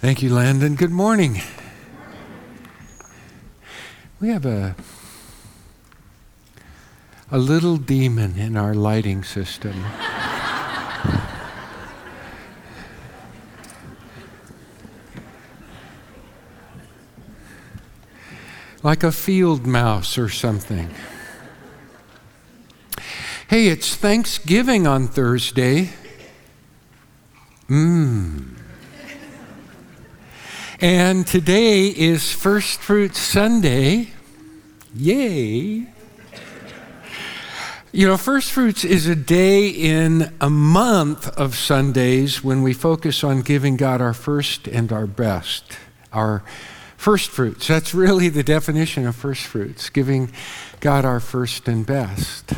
Thank you, Landon. Good morning. We have a a little demon in our lighting system. like a field mouse or something. Hey, it's Thanksgiving on Thursday. Mmm. And today is First Fruits Sunday. Yay. You know, First Fruits is a day in a month of Sundays when we focus on giving God our first and our best, our first fruits. That's really the definition of first fruits, giving God our first and best.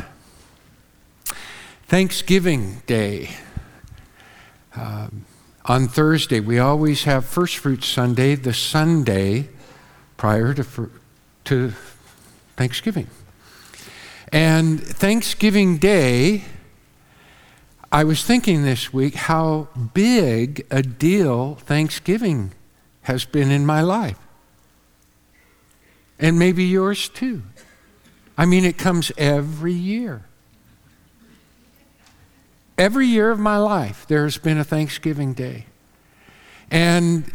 Thanksgiving Day. Um, on Thursday, we always have First Fruit Sunday, the Sunday prior to, to Thanksgiving. And Thanksgiving Day, I was thinking this week how big a deal Thanksgiving has been in my life. And maybe yours too. I mean, it comes every year. Every year of my life, there's been a Thanksgiving Day. And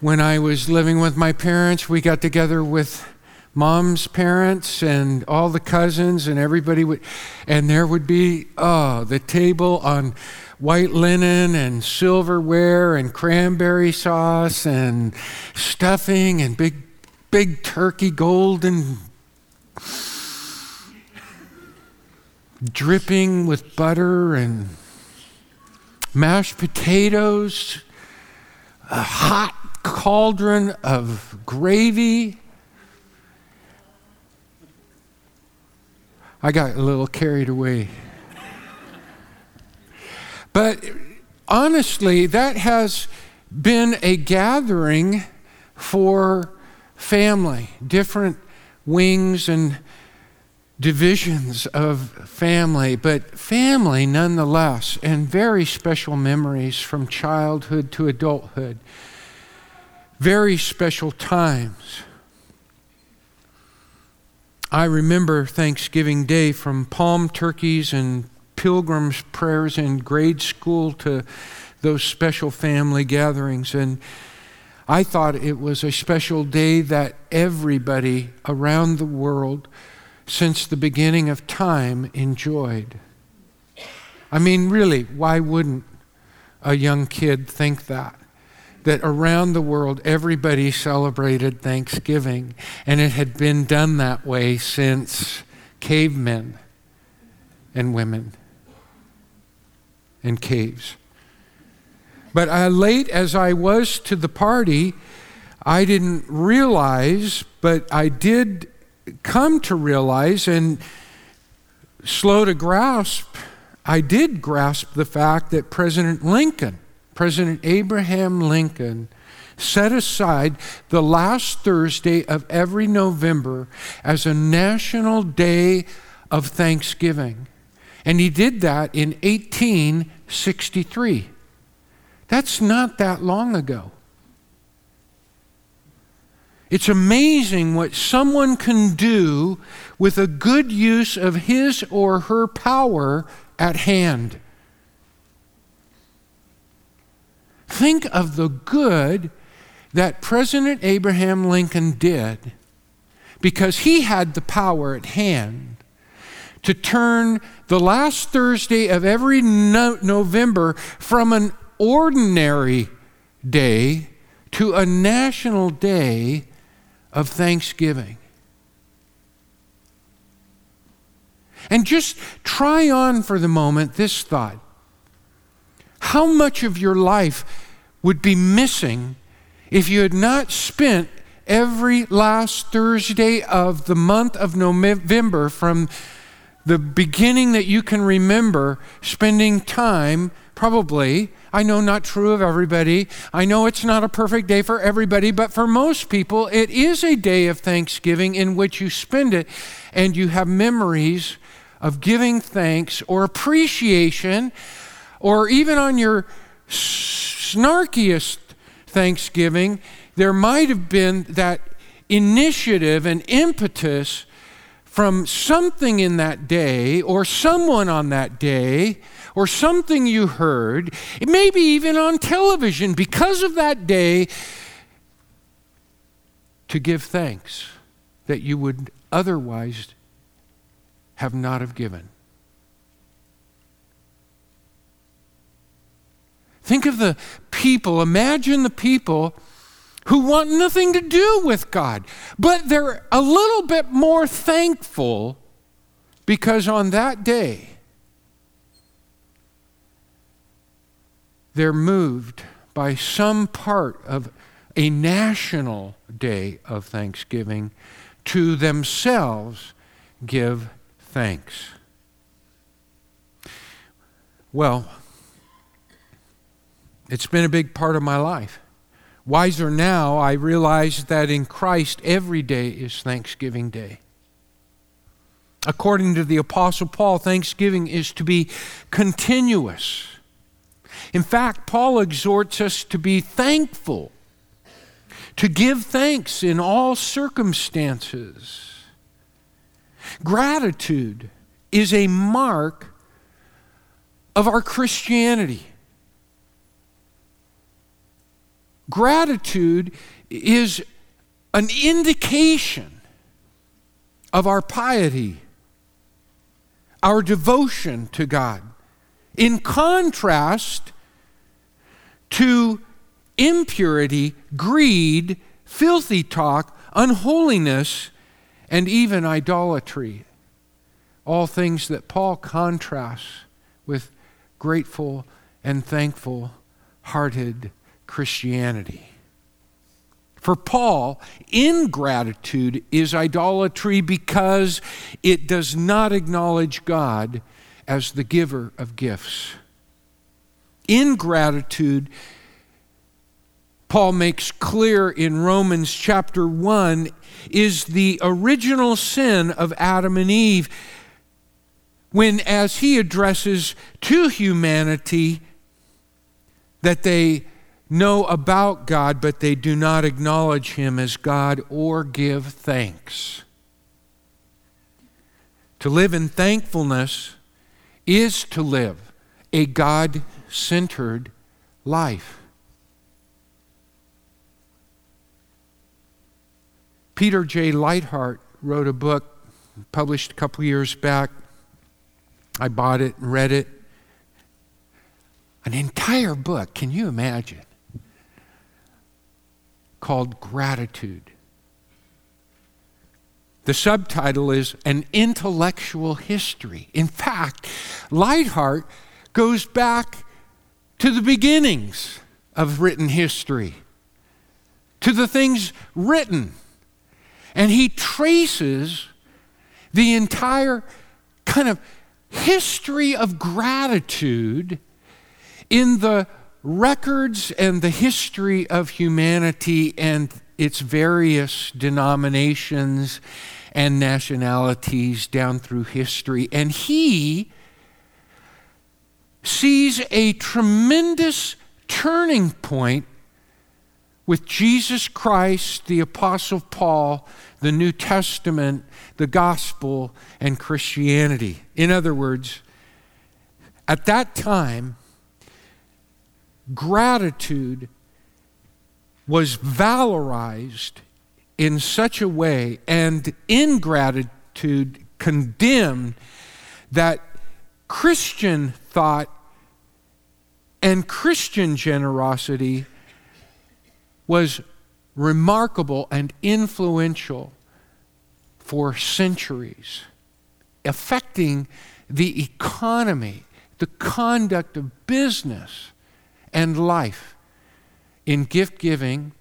when I was living with my parents, we got together with mom's parents and all the cousins and everybody would and there would be oh the table on white linen and silverware and cranberry sauce and stuffing and big big turkey golden dripping with butter and mashed potatoes, a hot cauldron of gravy. I got a little carried away. But honestly, that has been a gathering for family, different wings and divisions of family, but family nonetheless, and very special memories from childhood to adulthood. Very special times. I remember Thanksgiving Day from palm turkeys and pilgrims' prayers in grade school to those special family gatherings. And I thought it was a special day that everybody around the world since the beginning of time enjoyed. I mean, really, why wouldn't a young kid think that? That around the world everybody celebrated Thanksgiving, and it had been done that way since cavemen and women in caves. But uh, late as I was to the party, I didn't realize, but I did come to realize and slow to grasp, I did grasp the fact that President Lincoln, President Abraham Lincoln, set aside the last Thursday of every November as a national day of thanksgiving. And he did that in 1863. That's not that long ago. It's amazing what someone can do with a good use of his or her power at hand. Think of the good that President Abraham Lincoln did because he had the power at hand to turn the last Thursday of every no- November from an ordinary day to a national day of thanksgiving. And just try on for the moment this thought. How much of your life would be missing if you had not spent every last Thursday of the month of November from the beginning that you can remember spending time, probably I know not true of everybody. I know it's not a perfect day for everybody, but for most people, it is a day of thanksgiving in which you spend it and you have memories of giving thanks or appreciation, or even on your snarkiest Thanksgiving, there might have been that initiative and impetus from something in that day or someone on that day or something you heard, maybe even on television because of that day, to give thanks that you would otherwise have not have given. Think of the people, imagine the people who want nothing to do with God, but they're a little bit more thankful because on that day, they're moved by some part of a national day of thanksgiving to themselves give thanks. Well, it's been a big part of my life. Wiser now, I realize that in Christ, every day is Thanksgiving Day. According to the Apostle Paul, Thanksgiving is to be continuous. In fact, Paul exhorts us to be thankful, to give thanks in all circumstances. Gratitude is a mark of our Christianity. Gratitude is an indication of our piety, our devotion to God. In contrast to impurity, greed, filthy talk, unholiness, and even idolatry. All things that Paul contrasts with grateful and thankful hearted Christianity. For Paul, ingratitude is idolatry because it does not acknowledge God as the giver of gifts. Ingratitude, Paul makes clear in Romans chapter 1, is the original sin of Adam and Eve when, as he addresses to humanity, that they know about God, but they do not acknowledge Him as God or give thanks. To live in thankfulness is to live a God centered life. Peter J. Leithart wrote a book published a couple years back. I bought it and read it. An entire book, can you imagine? called Gratitude. The subtitle is An Intellectual History. In fact, Leithart goes back to the beginnings of written history, to the things written. And he traces the entire kind of history of gratitude in the records and the history of humanity and its various denominations and nationalities down through history. And he sees a tremendous turning point with Jesus Christ, the Apostle Paul, the New Testament, the gospel, and Christianity. In other words, at that time, gratitude was valorized in such a way and ingratitude condemned that Christian thought and Christian generosity was remarkable and influential for centuries, affecting the economy, the conduct of business and life in gift giving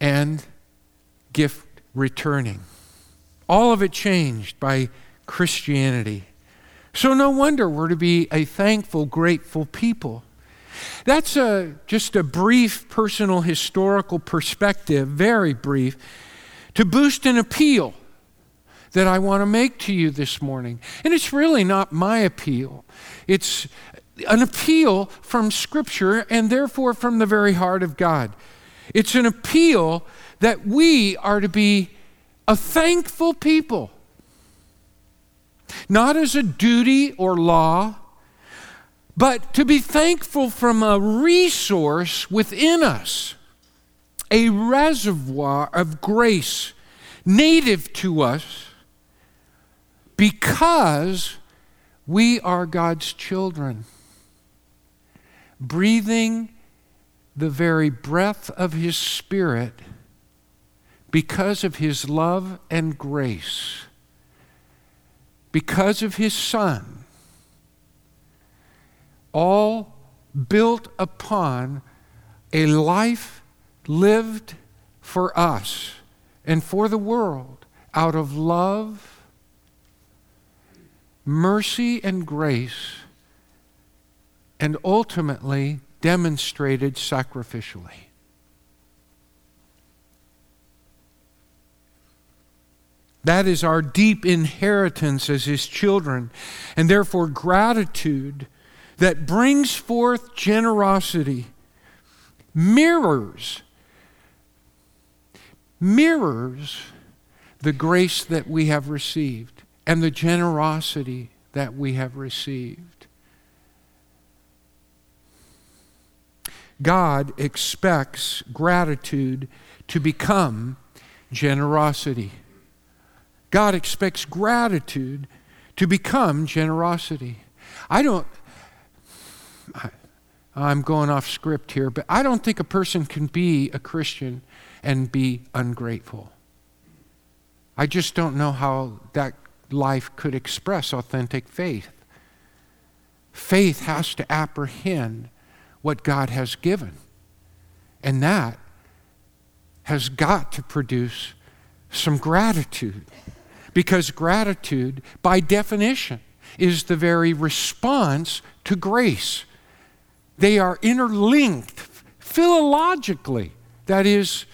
and gift returning. All of it changed by Christianity. So, no wonder we're to be a thankful, grateful people. That's a, just a brief personal historical perspective, very brief, to boost an appeal that I want to make to you this morning. And it's really not my appeal, it's an appeal from Scripture and therefore from the very heart of God. It's an appeal that we are to be a thankful people, not as a duty or law, but to be thankful from a resource within us, a reservoir of grace native to us because we are God's children, breathing the very breath of His Spirit because of His love and grace, because of His Son, all built upon a life lived for us and for the world out of love, mercy, and grace, and ultimately demonstrated sacrificially. That is our deep inheritance as His children, and therefore gratitude that brings forth generosity mirrors mirrors the grace that we have received and the generosity that we have received. God expects gratitude to become generosity. God expects gratitude to become generosity. I don't, I, I'm going off script here, but I don't think a person can be a Christian and be ungrateful. I just don't know how that life could express authentic faith. Faith has to apprehend what God has given. And that has got to produce some gratitude. Because gratitude, by definition, is the very response to grace. They are interlinked philologically. That is,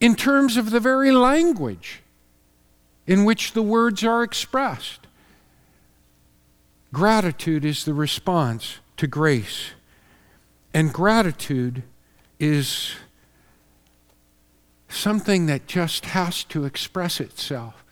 in terms of the very language in which the words are expressed. Gratitude is the response to grace. And gratitude is something that just has to express itself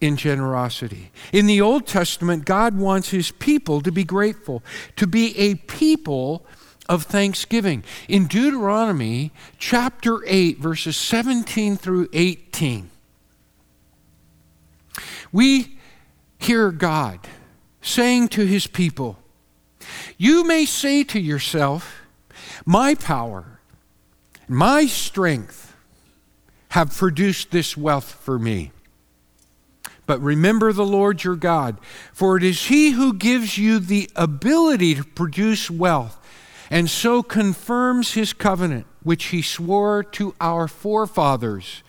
in generosity. In the Old Testament, God wants his people to be grateful, to be a people of thanksgiving. In Deuteronomy chapter 8, verses 17 through 18, we hear God saying to his people, You may say to yourself, My power, my strength have produced this wealth for me. But remember the Lord your God, for it is He who gives you the ability to produce wealth and so confirms his covenant, which he swore to our forefathers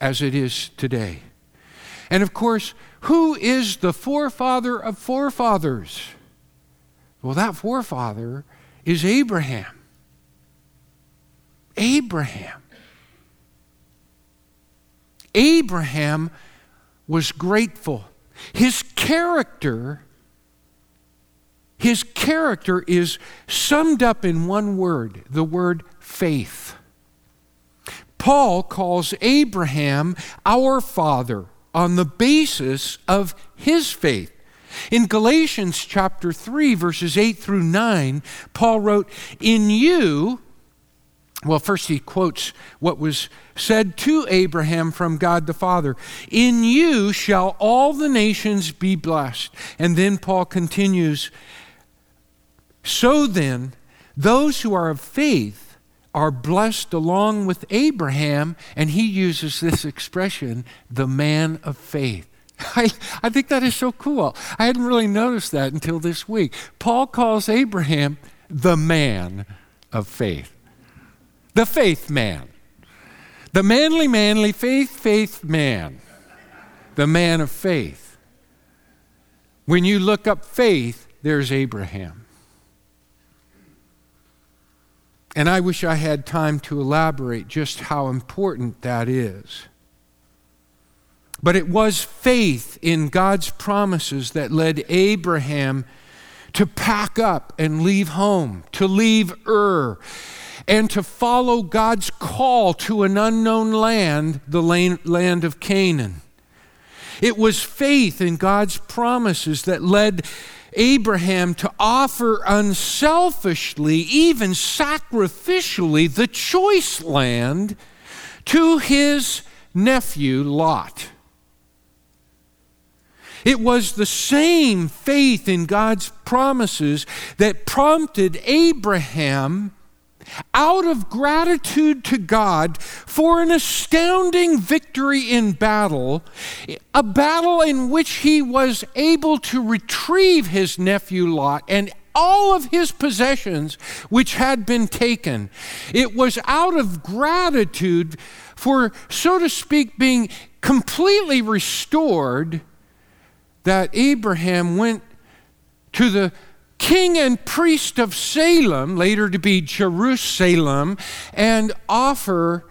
as it is today. And of course, who is the forefather of forefathers? Well, that forefather is Abraham. Abraham. Abraham was grateful. His character his character is summed up in one word the word faith. Paul calls Abraham our father on the basis of his faith. In Galatians chapter 3, verses 8 through 9, Paul wrote, In you, well, first he quotes what was said to Abraham from God the Father In you shall all the nations be blessed. And then Paul continues, so then, those who are of faith are blessed along with Abraham, and he uses this expression, the man of faith. I, I think that is so cool. I hadn't really noticed that until this week. Paul calls Abraham the man of faith, the faith man, the manly, manly, faith, faith man, the man of faith. When you look up faith, there's Abraham. And I wish I had time to elaborate just how important that is. But it was faith in God's promises that led Abraham to pack up and leave home, to leave Ur, and to follow God's call to an unknown land, the land of Canaan. It was faith in God's promises that led Abraham to offer unselfishly, even sacrificially, the choice land to his nephew Lot. It was the same faith in God's promises that prompted Abraham out of gratitude to God for an astounding victory in battle, a battle in which he was able to retrieve his nephew Lot and all of his possessions which had been taken. It was out of gratitude for, so to speak, being completely restored that Abraham went to the king and priest of Salem, later to be Jerusalem, and offer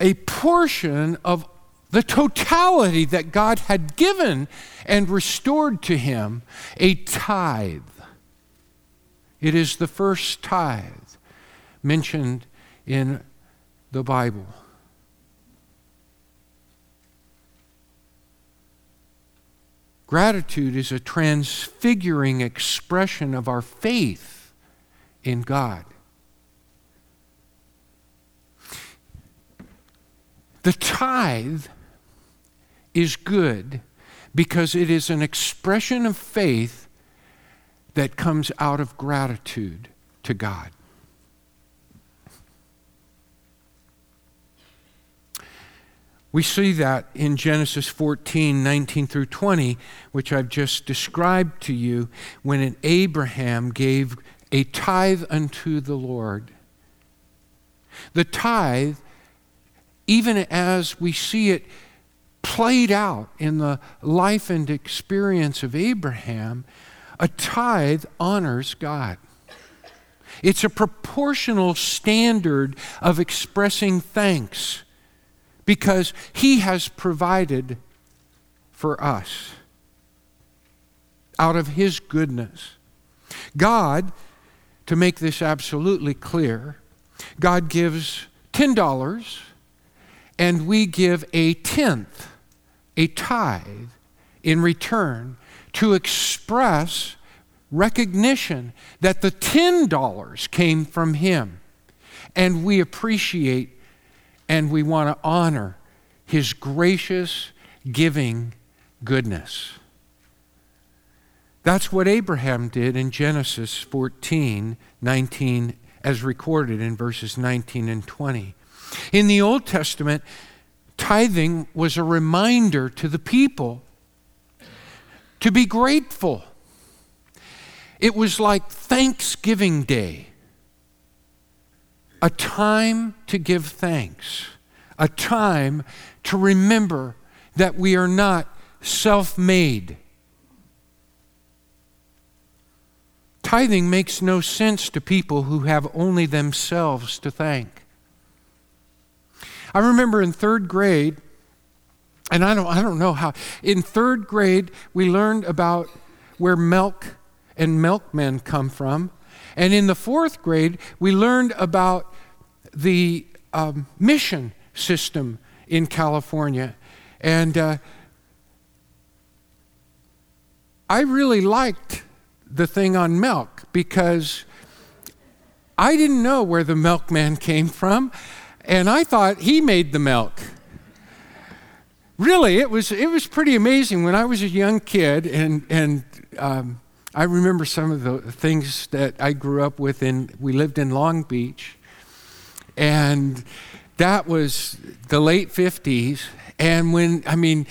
a portion of the totality that God had given and restored to him, a tithe. It is the first tithe mentioned in the Bible. Gratitude is a transfiguring expression of our faith in God. The tithe is good because it is an expression of faith that comes out of gratitude to God. We see that in Genesis 14, 19 through 20, which I've just described to you, when Abraham gave a tithe unto the Lord. The tithe, even as we see it played out in the life and experience of Abraham, a tithe honors God. It's a proportional standard of expressing thanks because He has provided for us out of His goodness. God, to make this absolutely clear, God gives $10 and we give a tenth, a tithe, in return to express recognition that the $10 came from Him. And we appreciate and we want to honor his gracious, giving goodness. That's what Abraham did in Genesis 14, 19, as recorded in verses 19 and 20. In the Old Testament, tithing was a reminder to the people to be grateful. It was like Thanksgiving Day a time to give thanks, a time to remember that we are not self made. Tithing makes no sense to people who have only themselves to thank. I remember in third grade, and I don't, I don't know how, in third grade, we learned about where milk and milkmen come from. And in the fourth grade, we learned about the um, mission system in California. And uh, I really liked the thing on milk because I didn't know where the milkman came from, and I thought he made the milk. Really, it was it was pretty amazing when I was a young kid, and and um, I remember some of the things that I grew up with. In we lived in Long Beach, and that was the late 50s. And when, I mean,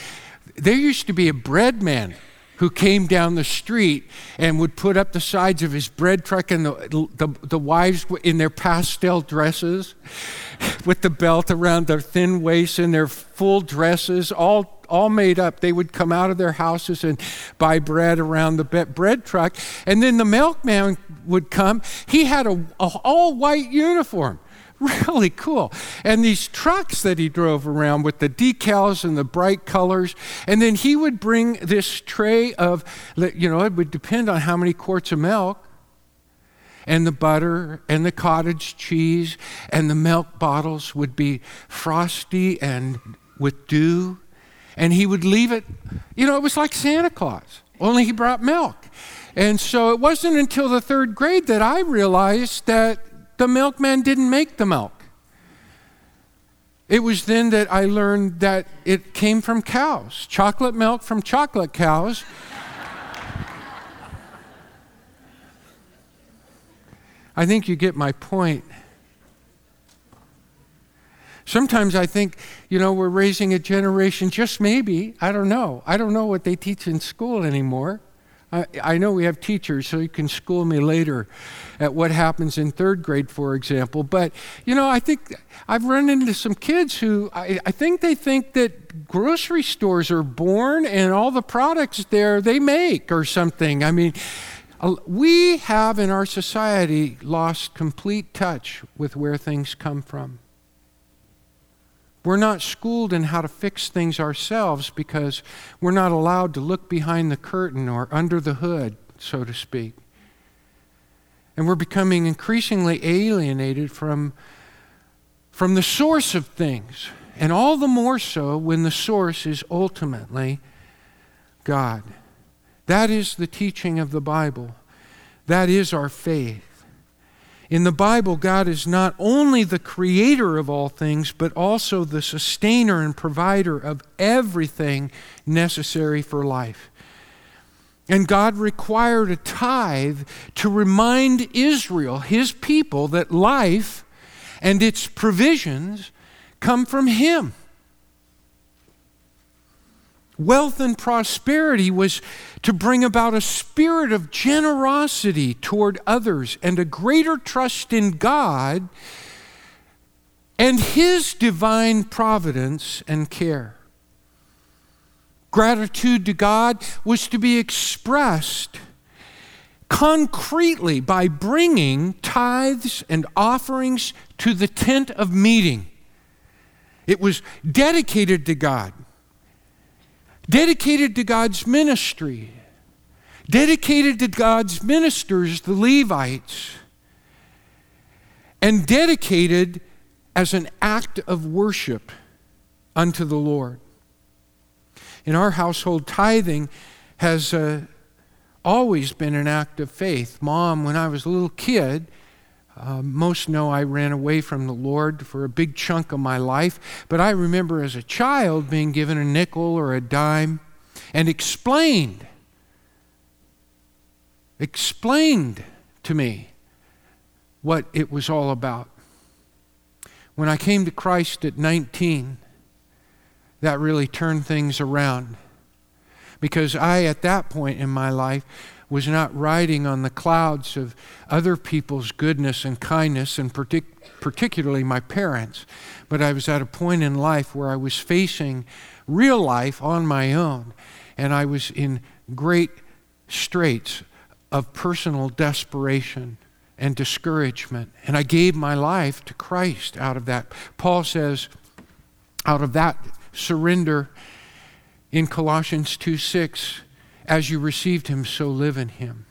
there used to be a bread man who came down the street and would put up the sides of his bread truck and the, the, the wives in their pastel dresses with the belt around their thin waist and their full dresses, all all made up. They would come out of their houses and buy bread around the bread truck. And then the milkman would come. He had a, all white uniform really cool. And these trucks that he drove around with the decals and the bright colors. And then he would bring this tray of, you know, it would depend on how many quarts of milk. And the butter and the cottage cheese and the milk bottles would be frosty and with dew. And he would leave it, you know, it was like Santa Claus, only he brought milk. And so it wasn't until the third grade that I realized that the milkman didn't make the milk. It was then that I learned that it came from cows, chocolate milk from chocolate cows. I think you get my point. Sometimes I think, you know, we're raising a generation, just maybe, I don't know. I don't know what they teach in school anymore. I, I know we have teachers, so you can school me later at what happens in third grade, for example. But, you know, I think I've run into some kids who I, I think they think that grocery stores are born and all the products there they make or something. I mean, we have in our society lost complete touch with where things come from. We're not schooled in how to fix things ourselves because we're not allowed to look behind the curtain or under the hood, so to speak. And we're becoming increasingly alienated from, from the source of things, and all the more so when the source is ultimately God. That is the teaching of the Bible. That is our faith. In the Bible, God is not only the creator of all things, but also the sustainer and provider of everything necessary for life. And God required a tithe to remind Israel, his people, that life and its provisions come from Him. Wealth and prosperity was to bring about a spirit of generosity toward others and a greater trust in God and His divine providence and care. Gratitude to God was to be expressed concretely by bringing tithes and offerings to the tent of meeting. It was dedicated to God dedicated to God's ministry, dedicated to God's ministers, the Levites, and dedicated as an act of worship unto the Lord. In our household, tithing has uh, always been an act of faith. Mom, when I was a little kid, uh, most know I ran away from the Lord for a big chunk of my life, but I remember as a child being given a nickel or a dime and explained, explained to me what it was all about. When I came to Christ at 19, that really turned things around because I, at that point in my life, was not riding on the clouds of other people's goodness and kindness, and partic- particularly my parents, but I was at a point in life where I was facing real life on my own, and I was in great straits of personal desperation and discouragement. And I gave my life to Christ out of that. Paul says, out of that surrender in Colossians 2 6, as you received him, so live in him.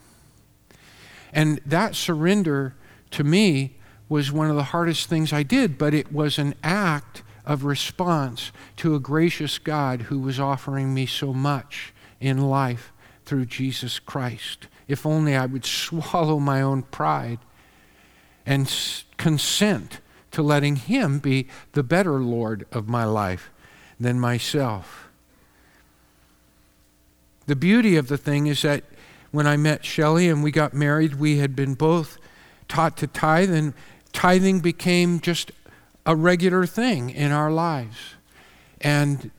And that surrender to me was one of the hardest things I did, but it was an act of response to a gracious God who was offering me so much in life through Jesus Christ. If only I would swallow my own pride and consent to letting Him be the better Lord of my life than myself. The beauty of the thing is that when I met Shelley and we got married, we had been both taught to tithe, and tithing became just a regular thing in our lives. And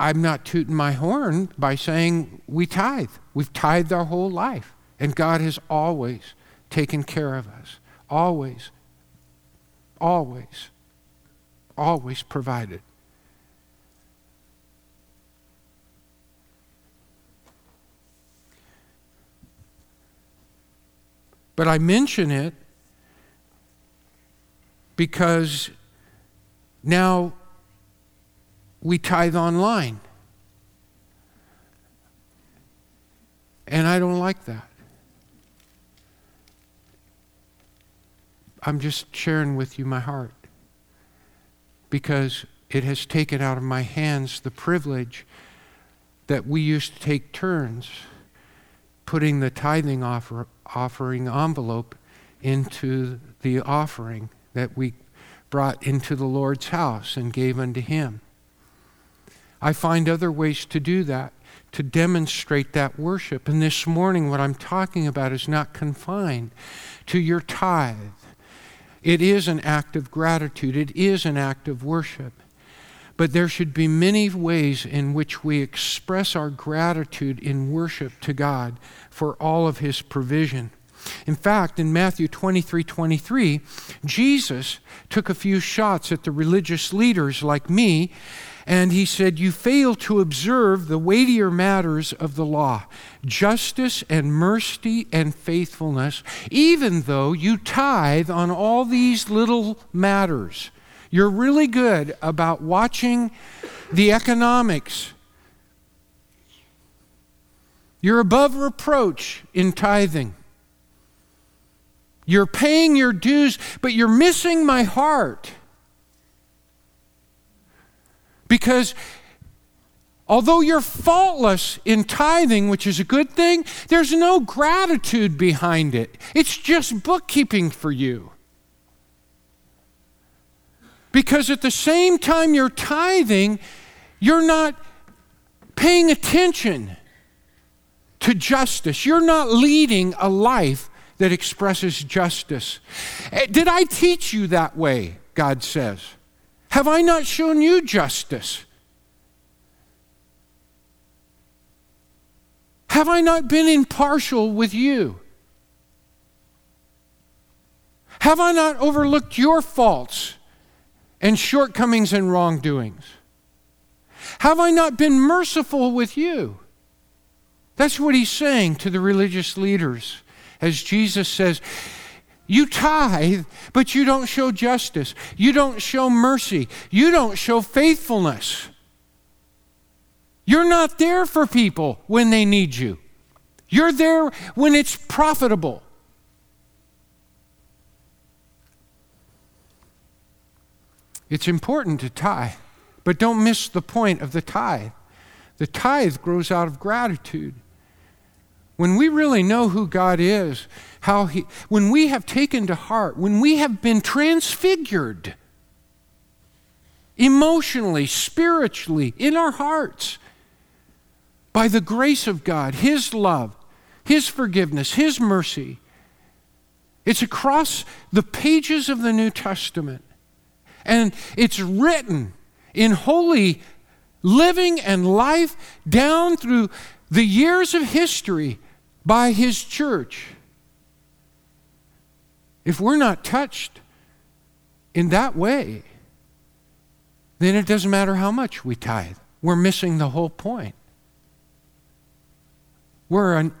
I'm not tooting my horn by saying we tithe. We've tithed our whole life. And God has always taken care of us. Always. Always. Always provided. But I mention it because now we tithe online. And I don't like that. I'm just sharing with you my heart because it has taken out of my hands the privilege that we used to take turns putting the tithing offer, offering envelope into the offering that we brought into the Lord's house and gave unto Him. I find other ways to do that, to demonstrate that worship. And this morning, what I'm talking about is not confined to your tithe. It is an act of gratitude, it is an act of worship. But there should be many ways in which we express our gratitude in worship to God for all of His provision. In fact, in Matthew 23 23, Jesus took a few shots at the religious leaders like me, and he said, You fail to observe the weightier matters of the law justice and mercy and faithfulness, even though you tithe on all these little matters. You're really good about watching the economics. You're above reproach in tithing. You're paying your dues, but you're missing my heart. Because although you're faultless in tithing, which is a good thing, there's no gratitude behind it. It's just bookkeeping for you. Because at the same time you're tithing, you're not paying attention to justice. You're not leading a life that expresses justice. Eh, did I teach you that way? God says. Have I not shown you justice? Have I not been impartial with you? Have I not overlooked your faults and shortcomings and wrongdoings? Have I not been merciful with you? That's what he's saying to the religious leaders as Jesus says, you tithe, but you don't show justice. You don't show mercy. You don't show faithfulness. You're not there for people when they need you. You're there when it's profitable. It's important to tithe, but don't miss the point of the tithe. The tithe grows out of gratitude. When we really know who God is, how he, when we have taken to heart, when we have been transfigured emotionally, spiritually, in our hearts, by the grace of God, His love, His forgiveness, His mercy. It's across the pages of the New Testament. And it's written in holy living and life down through the years of history by His church. If we're not touched in that way, then it doesn't matter how much we tithe. We're missing the whole point. We're an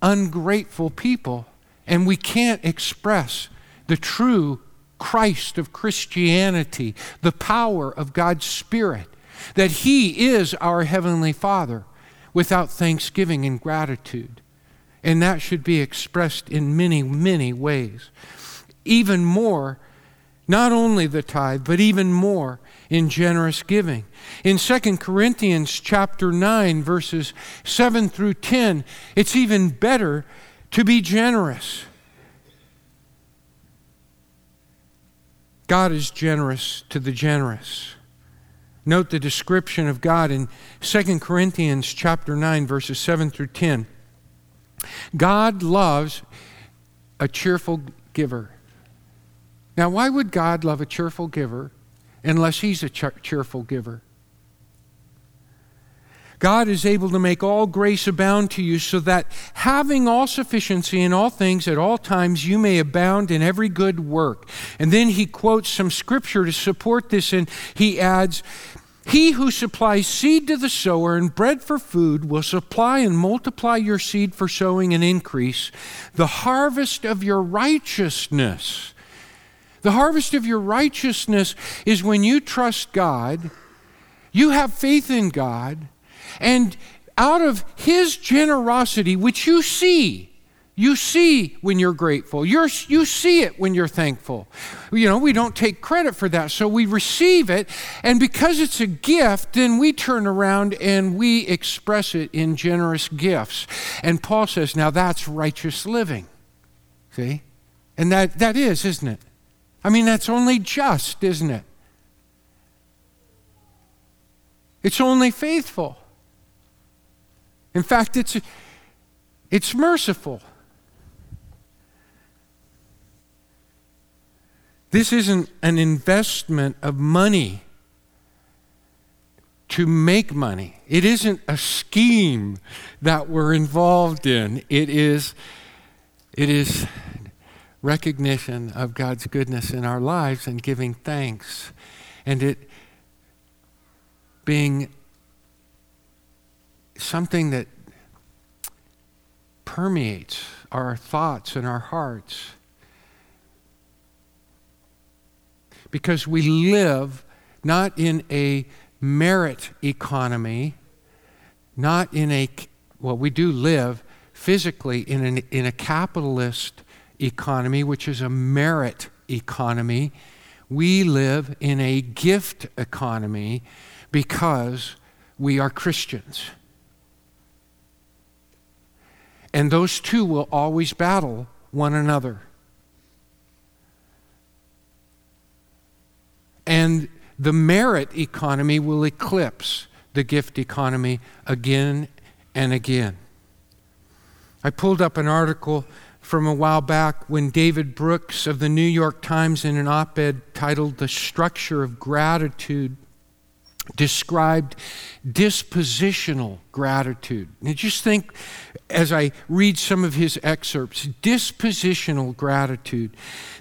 ungrateful people, and we can't express the true Christ of Christianity, the power of God's Spirit, that He is our Heavenly Father, without thanksgiving and gratitude. And that should be expressed in many, many ways. Even more, not only the tithe, but even more in generous giving. In 2 Corinthians chapter 9 verses 7 through 10, it's even better to be generous. God is generous to the generous. Note the description of God in 2 Corinthians chapter 9 verses 7 through 10. God loves a cheerful giver. Now, why would God love a cheerful giver unless He's a cheerful giver? God is able to make all grace abound to you so that having all sufficiency in all things at all times you may abound in every good work. And then he quotes some scripture to support this and he adds, he who supplies seed to the sower and bread for food will supply and multiply your seed for sowing and increase the harvest of your righteousness. The harvest of your righteousness is when you trust God, you have faith in God, and out of His generosity, which you see, you see when you're grateful. You're, you see it when you're thankful. You know, we don't take credit for that. So we receive it, and because it's a gift, then we turn around and we express it in generous gifts. And Paul says, now that's righteous living. See? And that, that is, isn't it? I mean, that's only just, isn't it? It's only faithful. In fact, it's, it's merciful. This isn't an investment of money to make money. It isn't a scheme that we're involved in. It is, it is recognition of God's goodness in our lives and giving thanks. And it being something that permeates our thoughts and our hearts. Because we live not in a merit economy, not in a, well, we do live physically in, an, in a capitalist economy, which is a merit economy. We live in a gift economy because we are Christians. And those two will always battle one another. And the merit economy will eclipse the gift economy again and again. I pulled up an article from a while back when David Brooks of the New York Times, in an op ed titled The Structure of Gratitude, described dispositional gratitude. And just think, as I read some of his excerpts, dispositional gratitude.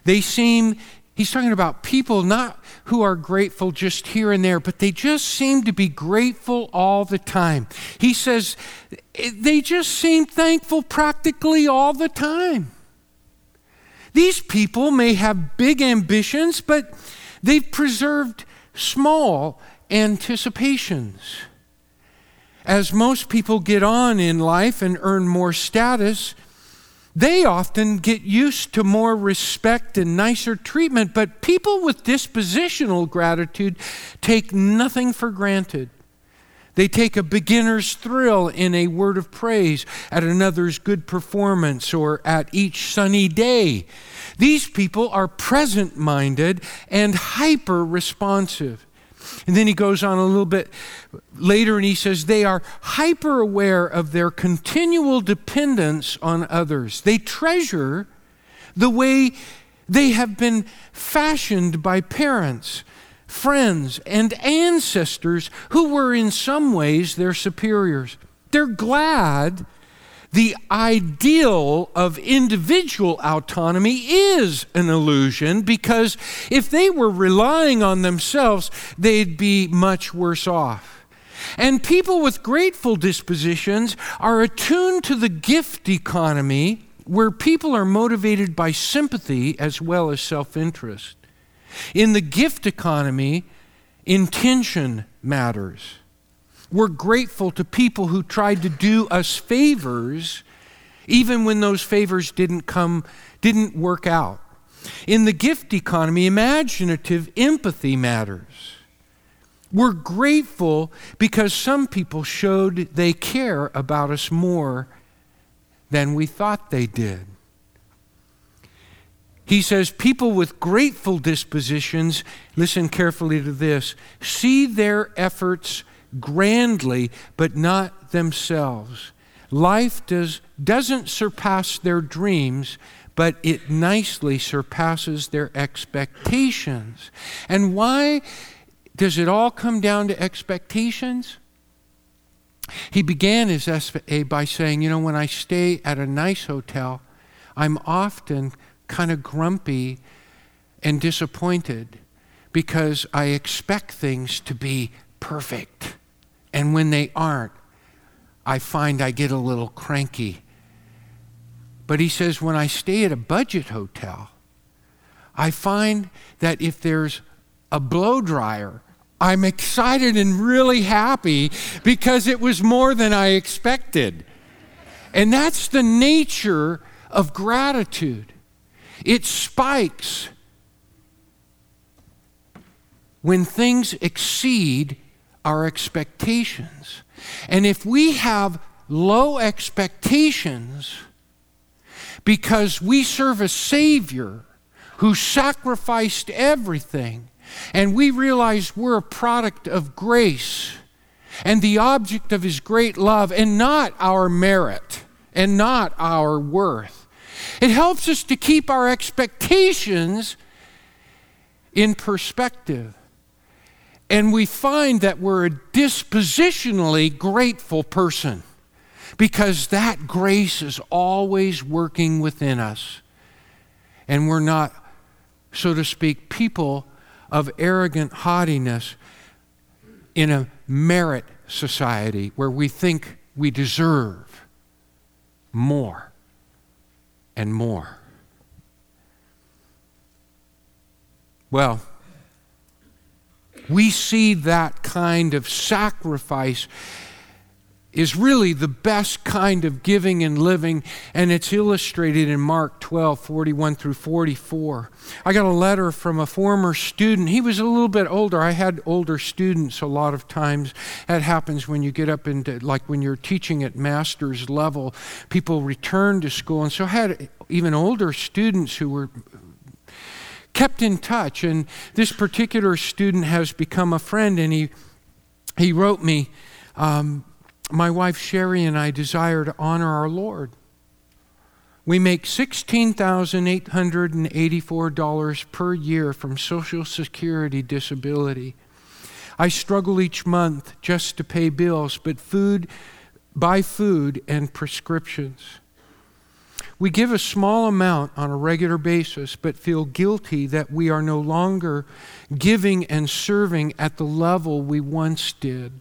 They seem, he's talking about people not who are grateful just here and there, but they just seem to be grateful all the time. He says eh, they just seem thankful practically all the time. These people may have big ambitions, but they've preserved small anticipations. As most people get on in life and earn more status, they often get used to more respect and nicer treatment, but people with dispositional gratitude take nothing for granted. They take a beginner's thrill in a word of praise at another's good performance or at each sunny day. These people are present minded and hyper responsive. And then he goes on a little bit later and he says they are hyper aware of their continual dependence on others. They treasure the way they have been fashioned by parents, friends, and ancestors who were in some ways their superiors. They're glad the ideal of individual autonomy is an illusion because if they were relying on themselves, they'd be much worse off. And people with grateful dispositions are attuned to the gift economy where people are motivated by sympathy as well as self interest. In the gift economy, intention matters. We're grateful to people who tried to do us favors, even when those favors didn't come, didn't work out. In the gift economy, imaginative empathy matters. We're grateful because some people showed they care about us more than we thought they did. He says, People with grateful dispositions, listen carefully to this, see their efforts grandly, but not themselves. Life does, doesn't surpass their dreams, but it nicely surpasses their expectations. And why does it all come down to expectations? He began his essay by saying, You know, when I stay at a nice hotel, I'm often kind of grumpy and disappointed because I expect things to be perfect. And when they aren't, I find I get a little cranky. But he says, when I stay at a budget hotel, I find that if there's a blow dryer, I'm excited and really happy because it was more than I expected. And that's the nature of gratitude. It spikes when things exceed our expectations. And if we have low expectations because we serve a Savior who sacrificed everything, and we realize we're a product of grace and the object of His great love, and not our merit and not our worth. It helps us to keep our expectations in perspective. And we find that we're a dispositionally grateful person because that grace is always working within us. And we're not, so to speak, people of arrogant haughtiness in a merit society where we think we deserve more and more. Well, we see that kind of sacrifice is really the best kind of giving and living, and it's illustrated in Mark 12, 41 through 44. I got a letter from a former student. He was a little bit older. I had older students a lot of times. That happens when you get up into, like when you're teaching at master's level, people return to school. And so I had even older students who were kept in touch. And this particular student has become a friend, and he, he wrote me. Um, my wife Sherry and I desire to honor our Lord. We make $16,884 per year from Social Security disability. I struggle each month just to pay bills, but food, buy food and prescriptions. We give a small amount on a regular basis, but feel guilty that we are no longer giving and serving at the level we once did.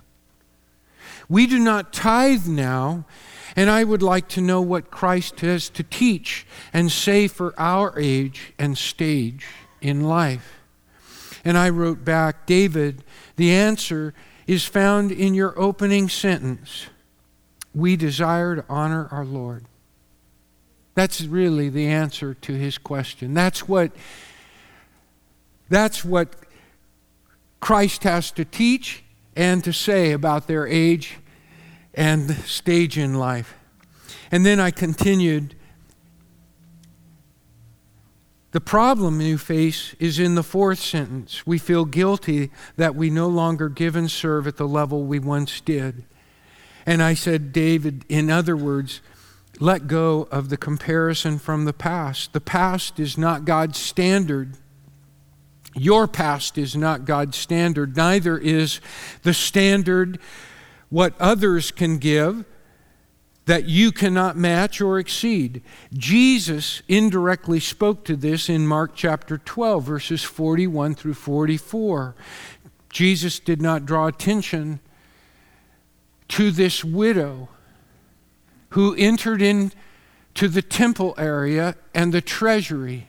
We do not tithe now, and I would like to know what Christ has to teach and say for our age and stage in life. And I wrote back, David, the answer is found in your opening sentence. We desire to honor our Lord. That's really the answer to his question. That's what that's what Christ has to teach and to say about their age and stage in life. And then I continued. The problem you face is in the fourth sentence. We feel guilty that we no longer give and serve at the level we once did. And I said, David, in other words, let go of the comparison from the past. The past is not God's standard. Your past is not God's standard. Neither is the standard what others can give that you cannot match or exceed. Jesus indirectly spoke to this in Mark chapter 12, verses 41 through 44. Jesus did not draw attention to this widow who entered into the temple area and the treasury,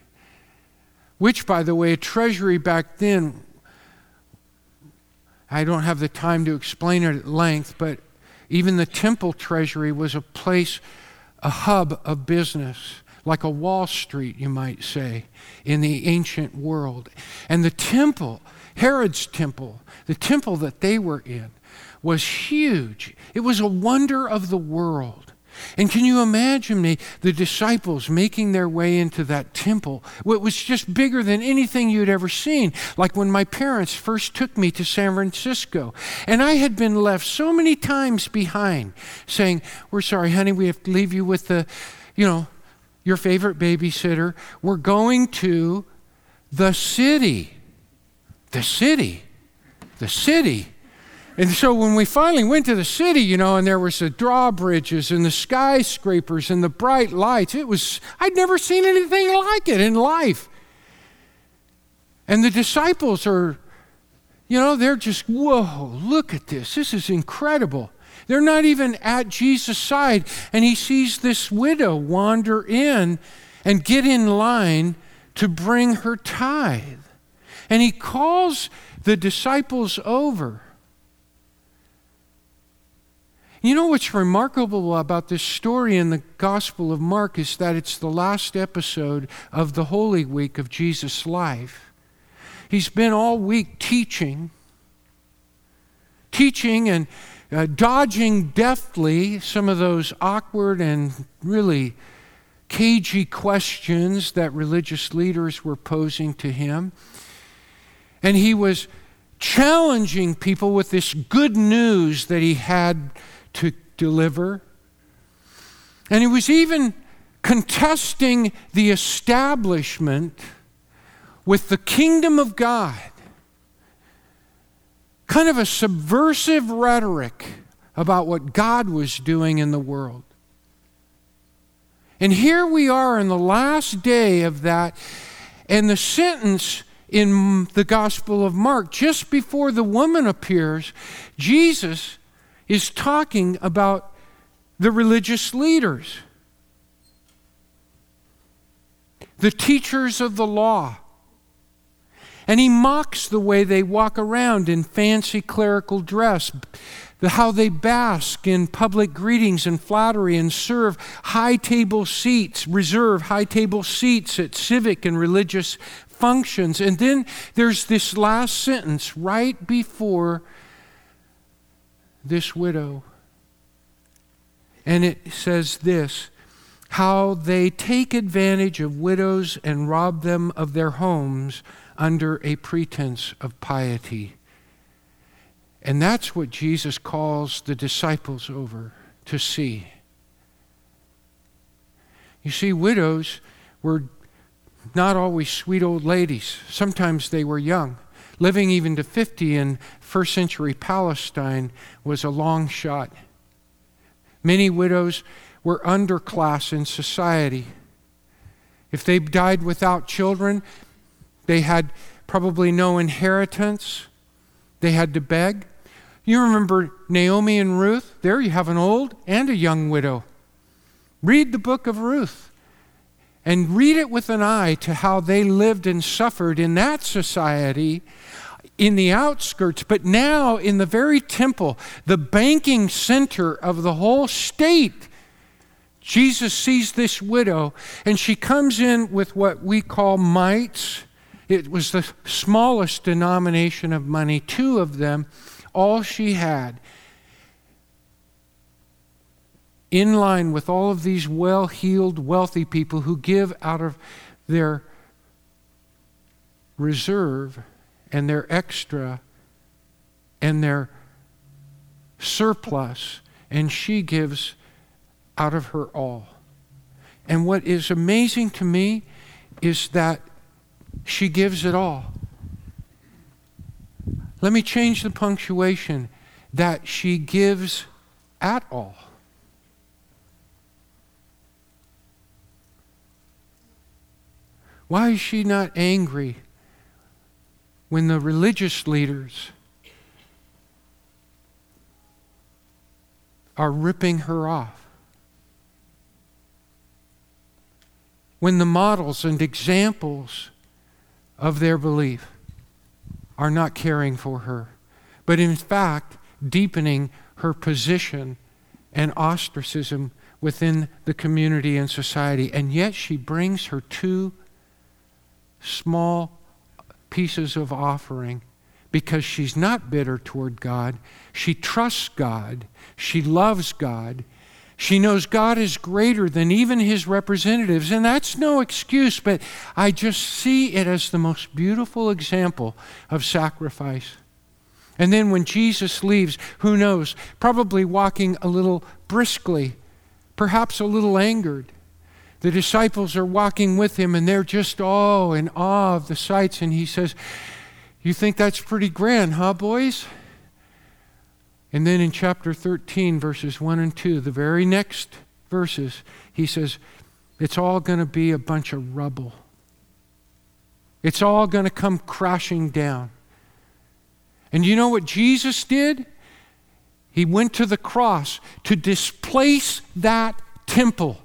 which, by the way, a treasury back then I don't have the time to explain it at length, but even the temple treasury was a place, a hub of business, like a Wall Street, you might say, in the ancient world. And the temple, Herod's temple, the temple that they were in, was huge. It was a wonder of the world. And can you imagine me, the disciples making their way into that temple? It was just bigger than anything you'd ever seen. Like when my parents first took me to San Francisco, and I had been left so many times behind, saying, We're sorry, honey, we have to leave you with the, you know, your favorite babysitter. We're going to the city. The city. The city. And so when we finally went to the city, you know, and there was the drawbridges and the skyscrapers and the bright lights, it was, I'd never seen anything like it in life. And the disciples are, you know, they're just, whoa, look at this. This is incredible. They're not even at Jesus' side. And he sees this widow wander in and get in line to bring her tithe. And he calls the disciples over. You know what's remarkable about this story in the Gospel of Mark is that it's the last episode of the Holy Week of Jesus' life. He's been all week teaching, teaching and uh, dodging deftly some of those awkward and really cagey questions that religious leaders were posing to him. And he was challenging people with this good news that he had to deliver. And he was even contesting the establishment with the kingdom of God. Kind of a subversive rhetoric about what God was doing in the world. And here we are in the last day of that, and the sentence in the Gospel of Mark, just before the woman appears, Jesus is talking about the religious leaders, the teachers of the law. And he mocks the way they walk around in fancy clerical dress, how they bask in public greetings and flattery and serve high table seats, reserve high table seats at civic and religious functions. And then there's this last sentence right before this widow. And it says this how they take advantage of widows and rob them of their homes under a pretense of piety. And that's what Jesus calls the disciples over to see. You see, widows were not always sweet old ladies. Sometimes they were young. Living even to 50 in first century Palestine was a long shot. Many widows were underclass in society. If they died without children, they had probably no inheritance. They had to beg. You remember Naomi and Ruth? There you have an old and a young widow. Read the book of Ruth and read it with an eye to how they lived and suffered in that society in the outskirts, but now in the very temple, the banking center of the whole state. Jesus sees this widow, and she comes in with what we call mites it was the smallest denomination of money, two of them, all she had. In line with all of these well heeled, wealthy people who give out of their reserve and their extra and their surplus, and she gives out of her all. And what is amazing to me is that she gives it all. Let me change the punctuation that she gives at all. Why is she not angry when the religious leaders are ripping her off? When the models and examples of their belief are not caring for her, but in fact, deepening her position and ostracism within the community and society. And yet, she brings her two small pieces of offering because she's not bitter toward God. She trusts God. She loves God. She knows God is greater than even his representatives, and that's no excuse, but I just see it as the most beautiful example of sacrifice. And then when Jesus leaves, who knows, probably walking a little briskly, perhaps a little angered. The disciples are walking with him and they're just all in awe of the sights. And he says, You think that's pretty grand, huh, boys? And then in chapter 13, verses 1 and 2, the very next verses, he says, It's all going to be a bunch of rubble. It's all going to come crashing down. And you know what Jesus did? He went to the cross to displace that temple.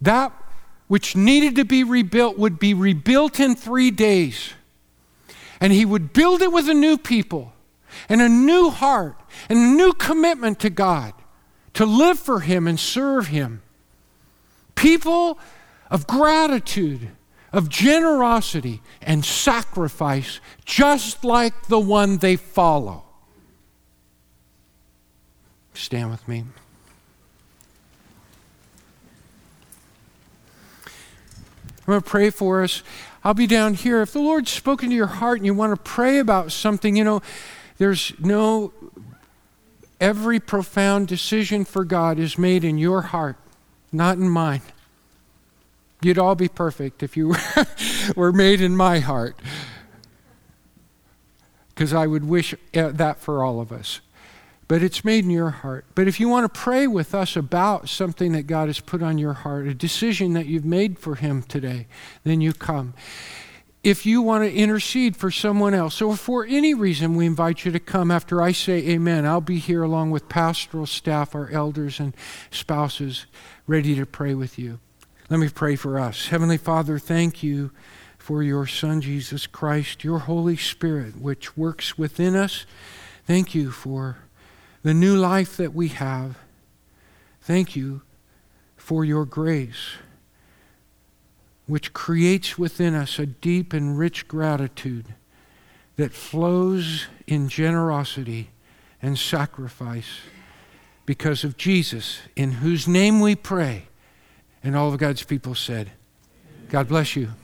That which needed to be rebuilt, would be rebuilt in three days. And he would build it with a new people and a new heart and a new commitment to God to live for him and serve him. People of gratitude, of generosity and sacrifice, just like the one they follow. Stand with me. I'm going to pray for us. I'll be down here. If the Lord's spoken to your heart and you want to pray about something, you know, there's no, every profound decision for God is made in your heart, not in mine. You'd all be perfect if you were made in my heart. Because I would wish uh, that for all of us but it's made in your heart. But if you want to pray with us about something that God has put on your heart, a decision that you've made for Him today, then you come. If you want to intercede for someone else, or for any reason, we invite you to come after I say amen. I'll be here along with pastoral staff, our elders and spouses, ready to pray with you. Let me pray for us. Heavenly Father, thank you for your Son, Jesus Christ, your Holy Spirit, which works within us. Thank you for the new life that we have. Thank you for your grace, which creates within us a deep and rich gratitude that flows in generosity and sacrifice because of Jesus, in whose name we pray. And all of God's people said, God bless you.